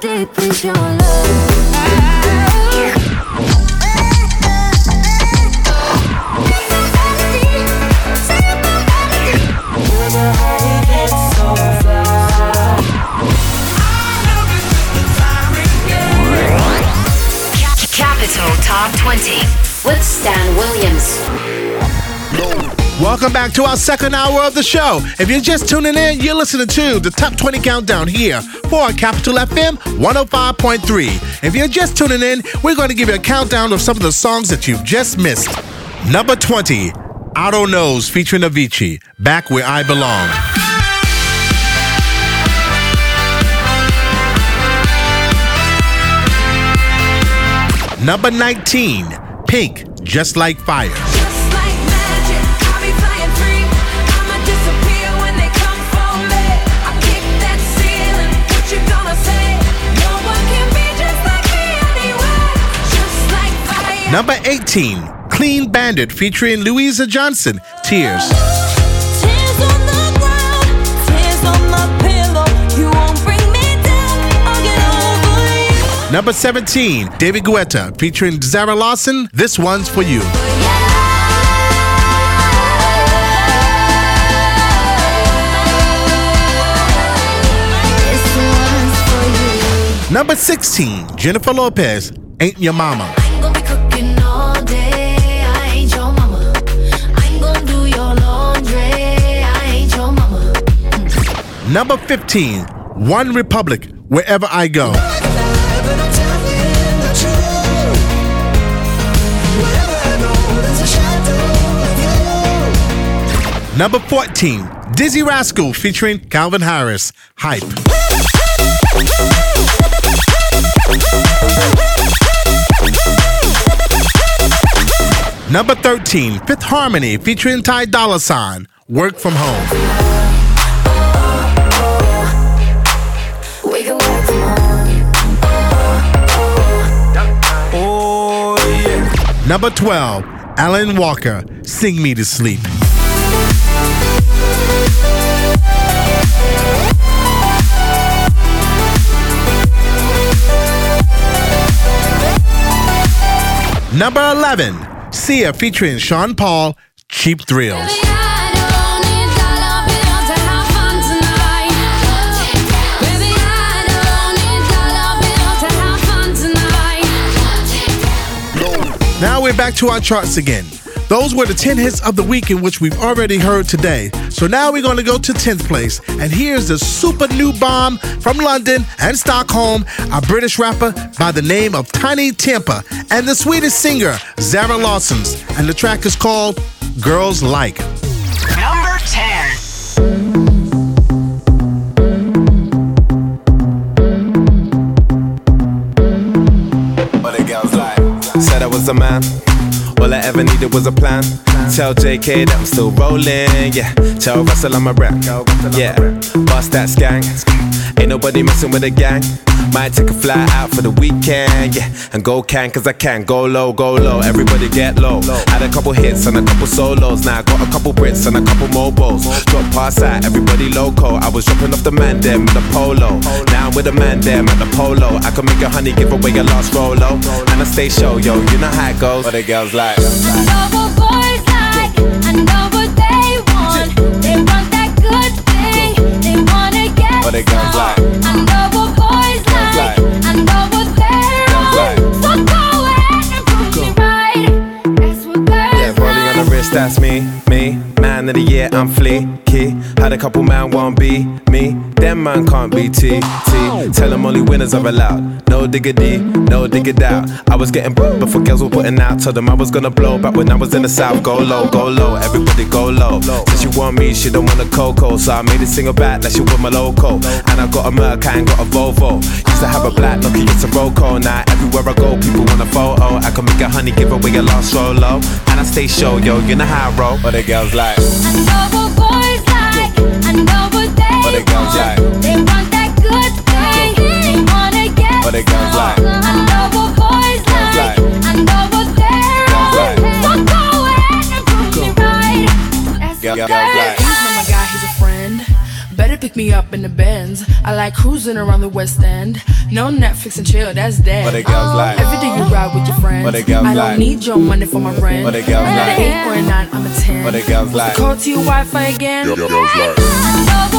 deep into your love. Capital Top 20 with Stan Williams. Welcome back to our second hour of the show. If you're just tuning in, you're listening to the Top 20 Countdown here for Capital FM 105.3. If you're just tuning in, we're going to give you a countdown of some of the songs that you've just missed. Number 20, Otto Knows featuring Avicii, Back Where I Belong. Number 19, Pink, Just Like Fire. Number 18, Clean Bandit featuring Louisa Johnson, Tears. Tears on the ground, tears on my pillow. You won't bring me down. I'll get over you. Number 17, David Guetta featuring Zara Larsson, This One's For You. This one's for you. Number 16, Jennifer Lopez, Ain't Your Mama. Number 15, OneRepublic, Wherever I Go. Number 14, Dizzee Rascal featuring Calvin Harris, Hype. Number 13, Fifth Harmony featuring Ty Dolla Sign, Work From Home. Number 12, Alan Walker, Sing Me to Sleep. Number 11, Sia featuring Sean Paul, Cheap Thrills. We're back to our charts again. Those were the 10 hits of the week in which we've already heard today. So now we're going to go to 10th place. And here's the super new bomb from London and Stockholm, a British rapper by the name of Tinie Tempah, and the Swedish singer Zara Larsson's. And the track is called Girls Like. Number 10. Was a man. All I ever needed was a plan. Tell JK that I'm still rolling. Yeah. Tell Russell I'm a rap. Yeah. Bust that skank. Ain't nobody messing with a gang. Might take a fly out for the weekend. Yeah. And go can cause I can. Go low, go low. Everybody get low. Had a couple hits and a couple solos. Now I got a couple Brits and a couple MOBOs. Drop past out, everybody loco. I was dropping off the man them in the polo. Now I'm with a man them at the polo. I can make a honey give away a lost rolo. And I stay show, yo, you know how it goes. What the girls like? I know what boys like. I know what they they girls some. like? I know what boys like. I know what they're Girls on. So go ahead and prove me right. That's what girls Yeah, rolling on the wrist, that's me, me. Man of the year, I'm fleeky. Had a couple man won't be me. Them man can't be T, T. Tell them only winners are allowed. No diggity, no dig it out. I was getting booked before girls were putting out. Told them I was gonna blow back when I was in the south. Go low, go low, everybody go low. Said she want me, she don't want a cocoa. So I made a single back like she want my loco. And I got a Merc, I ain't got a Volvo. Used to have a black Nokia, it's a Roco. Now everywhere I go, people want a photo. I can make a honey give away a lost solo. And I stay show, yo, you know how I roll. What the girls like? I know what like. I what they What they girls like? They want that good thing. They wanna get What they girls some. I know what boys like. like? I know what they're Girls on. like? So go ahead and prove me right. That's Girl- what girls girls like? like. He's not my guy, he's a friend. Better pick me up in the Benz. I like cruising around the West End. No Netflix and chill, that's dead. What the girls like? Every day you ride with your friends. What the girls I don't like? need your money for my rent. What the girls I'm like? an eight or a nine, I'm a ten. What the girls like? Call to your Wi-Fi again. I know what boys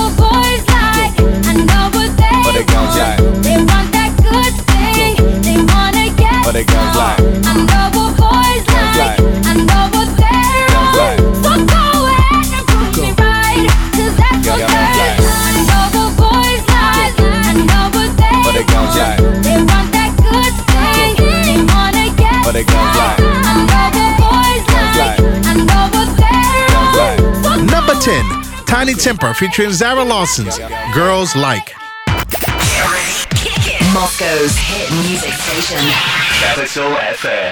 Tinie Tempah featuring Zara Larsson's Girls Like. Moscow's hit music station. Capital FM.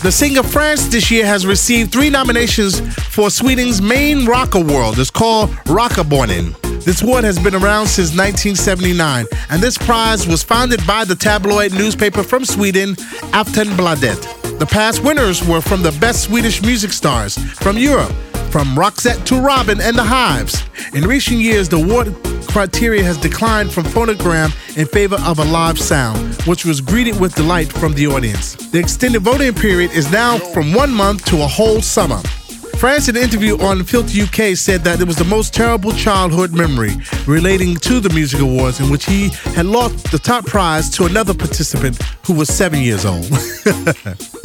The singer Frans this year has received three nominations for Sweden's main rock award. It's called Rockbjörnen. This award has been around since 1979, and this prize was founded by the tabloid newspaper from Sweden, Aftonbladet. The past winners were from the best Swedish music stars from Europe, from Roxette to Robyn and the Hives. In recent years, the award criteria has declined from phonogram in favor of a live sound, which was greeted with delight from the audience. The extended voting period is now from one month to a whole summer. Frans, in an interview on Filter UK, said that it was the most terrible childhood memory relating to the music awards in which he had lost the top prize to another participant who was seven years old.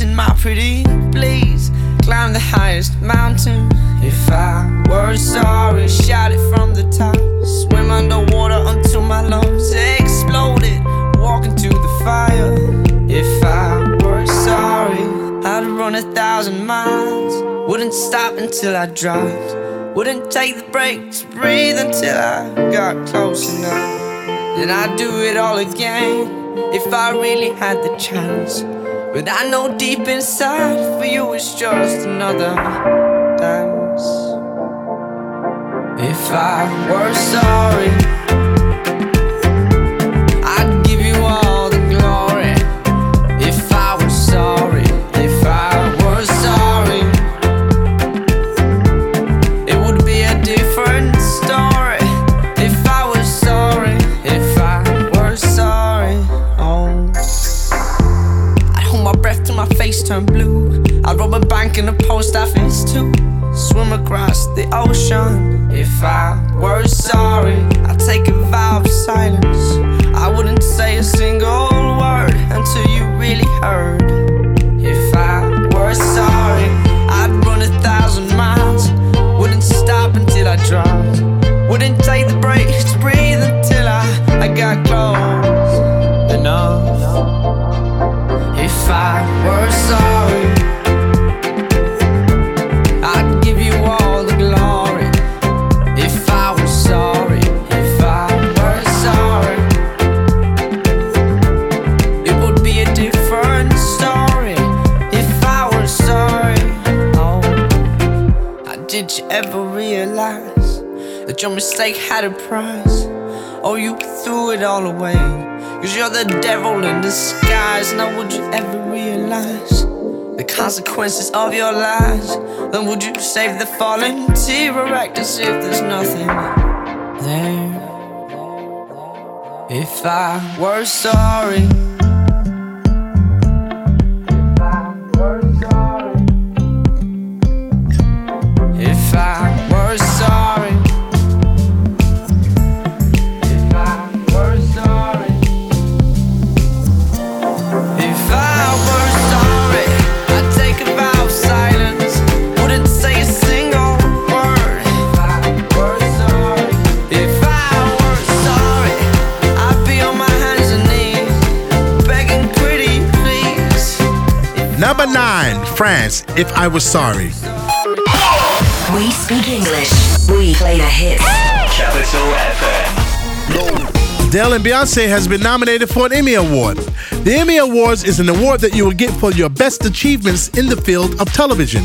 rehearsing my pretty please. Climb the highest mountain. If I were sorry, shout it from the top. Swim underwater until my lungs exploded. Walk into the fire. If I were sorry, I'd run a thousand miles. Wouldn't stop until I dropped. Wouldn't take the break to breathe until I got close enough. Then I'd do it all again if I really had the chance. But I know deep inside for you it's just another dance. If I were sorry, I dropped. Mistake had a price? Oh, you threw it all away. Cause you're the devil in disguise. Now, would you ever realize the consequences of your lies? Then, would you save the fallen act as if there's nothing there? If I were sorry. Frans if I was sorry. We speak English. We play the hits. Capital FM. Dell and Beyonce has been nominated for an Emmy Award. The Emmy Awards is an award that you will get for your best achievements in the field of television.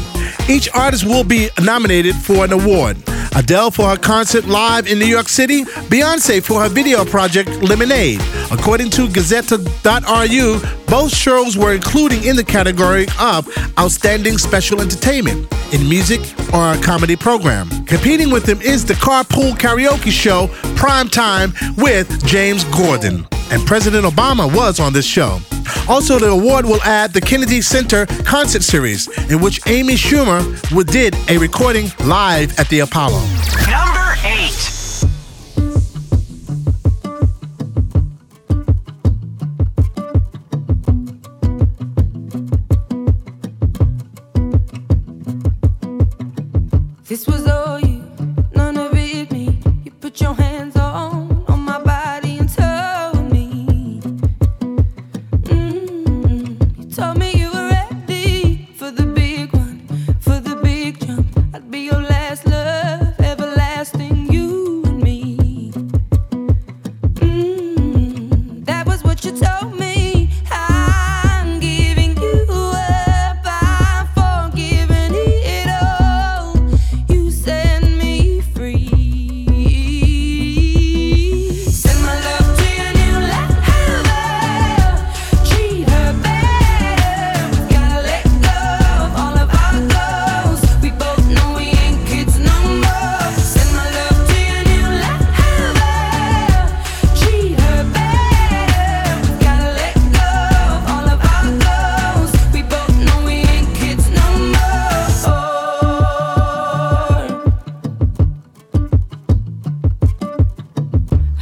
Each artist will be nominated for an award. Adele for her concert live in New York City, Beyonce for her video project Lemonade. According to Gazeta.ru, both shows were including in the category of Outstanding Special Entertainment in Music or a Comedy Program. Competing with them is the Carpool Karaoke Show Prime Time with James Corden. And President Obama was on this show. Also, the award will add the Kennedy Center concert series, in which Amy Schumer did a recording live at the Apollo. Number eight. This was a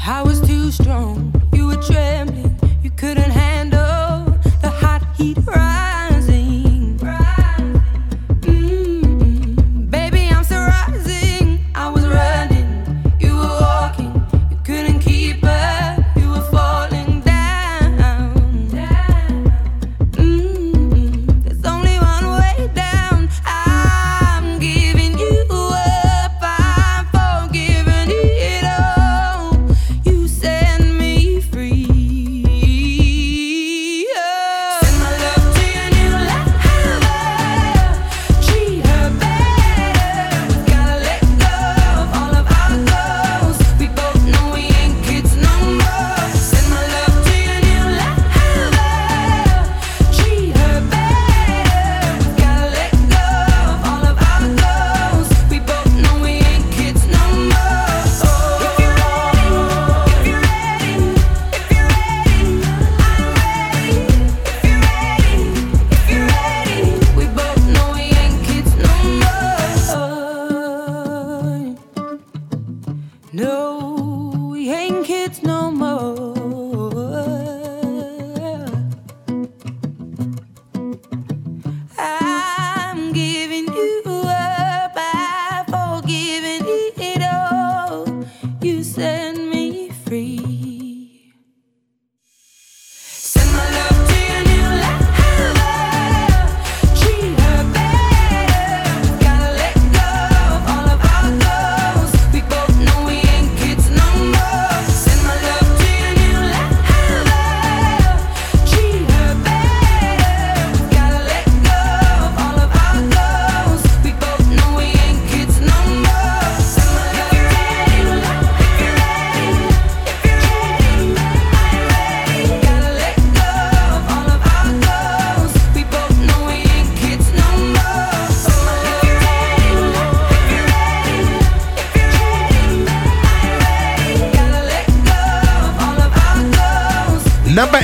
I was too strong. You were trembling, you couldn't handle the hot heat.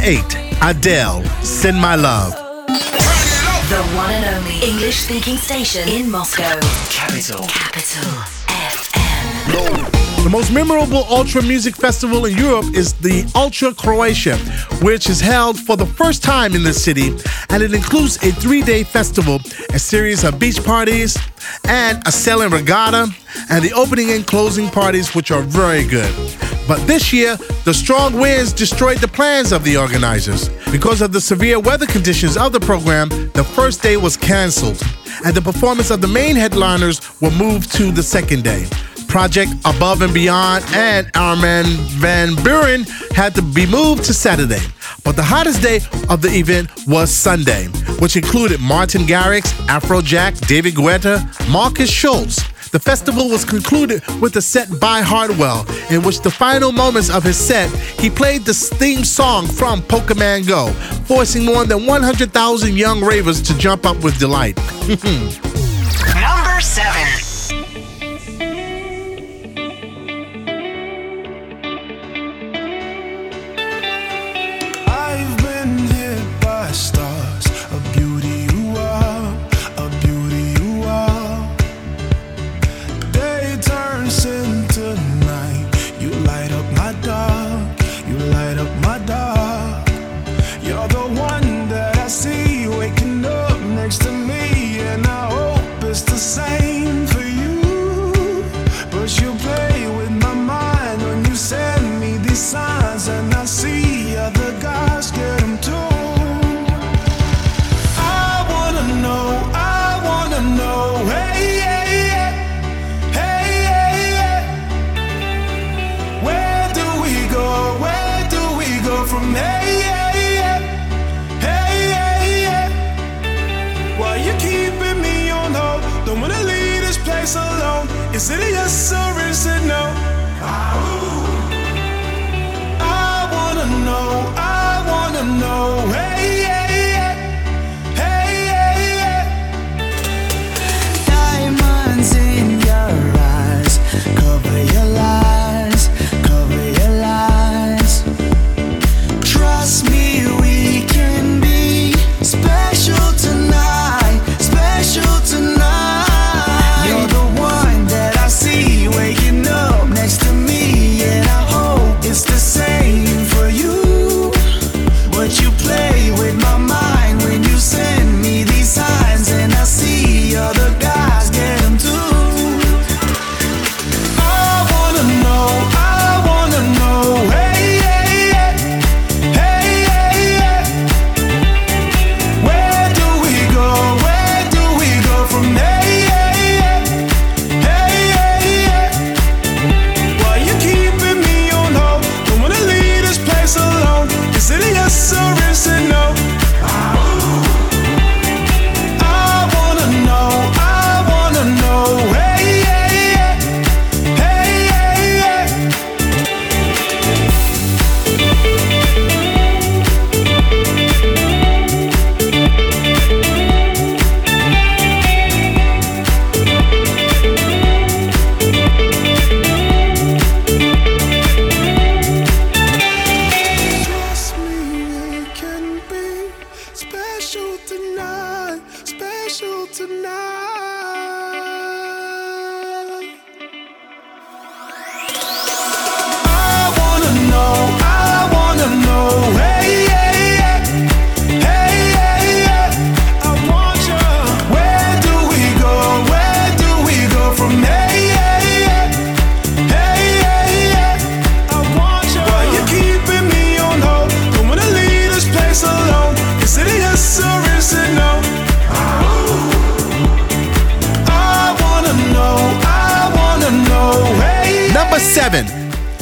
8, Adele, Send My Love. The one and only English speaking station in Moscow. Capital. Capital. The most memorable Ultra Music Festival in Europe is the Ultra Croatia, which is held for the first time in the city, and it includes a three day festival, a series of beach parties, and a sailing regatta, and the opening and closing parties, which are very good. But this year, the strong winds destroyed the plans of the organizers. Because of the severe weather conditions of the program, the first day was canceled, and the performance of the main headliners were moved to the second day project Above and Beyond, and our man Van Buren had to be moved to Saturday. But the hottest day of the event was Sunday, which included Martin Garrix, Afrojack, David Guetta, Markus Schulz. The festival was concluded with a set by Hardwell, in which the final moments of his set, he played the theme song from Pokemon Go, forcing more than 100,000 young ravers to jump up with delight. Number seven.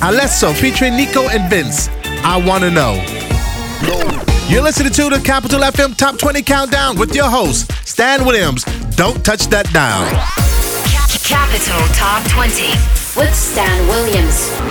Alesso featuring Nico and Vinz. I Wanna Know. You're listening to the Capital FM Top 20 Countdown with your host, Stan Williams. Don't touch that dial. Capital Top 20 with Stan Williams.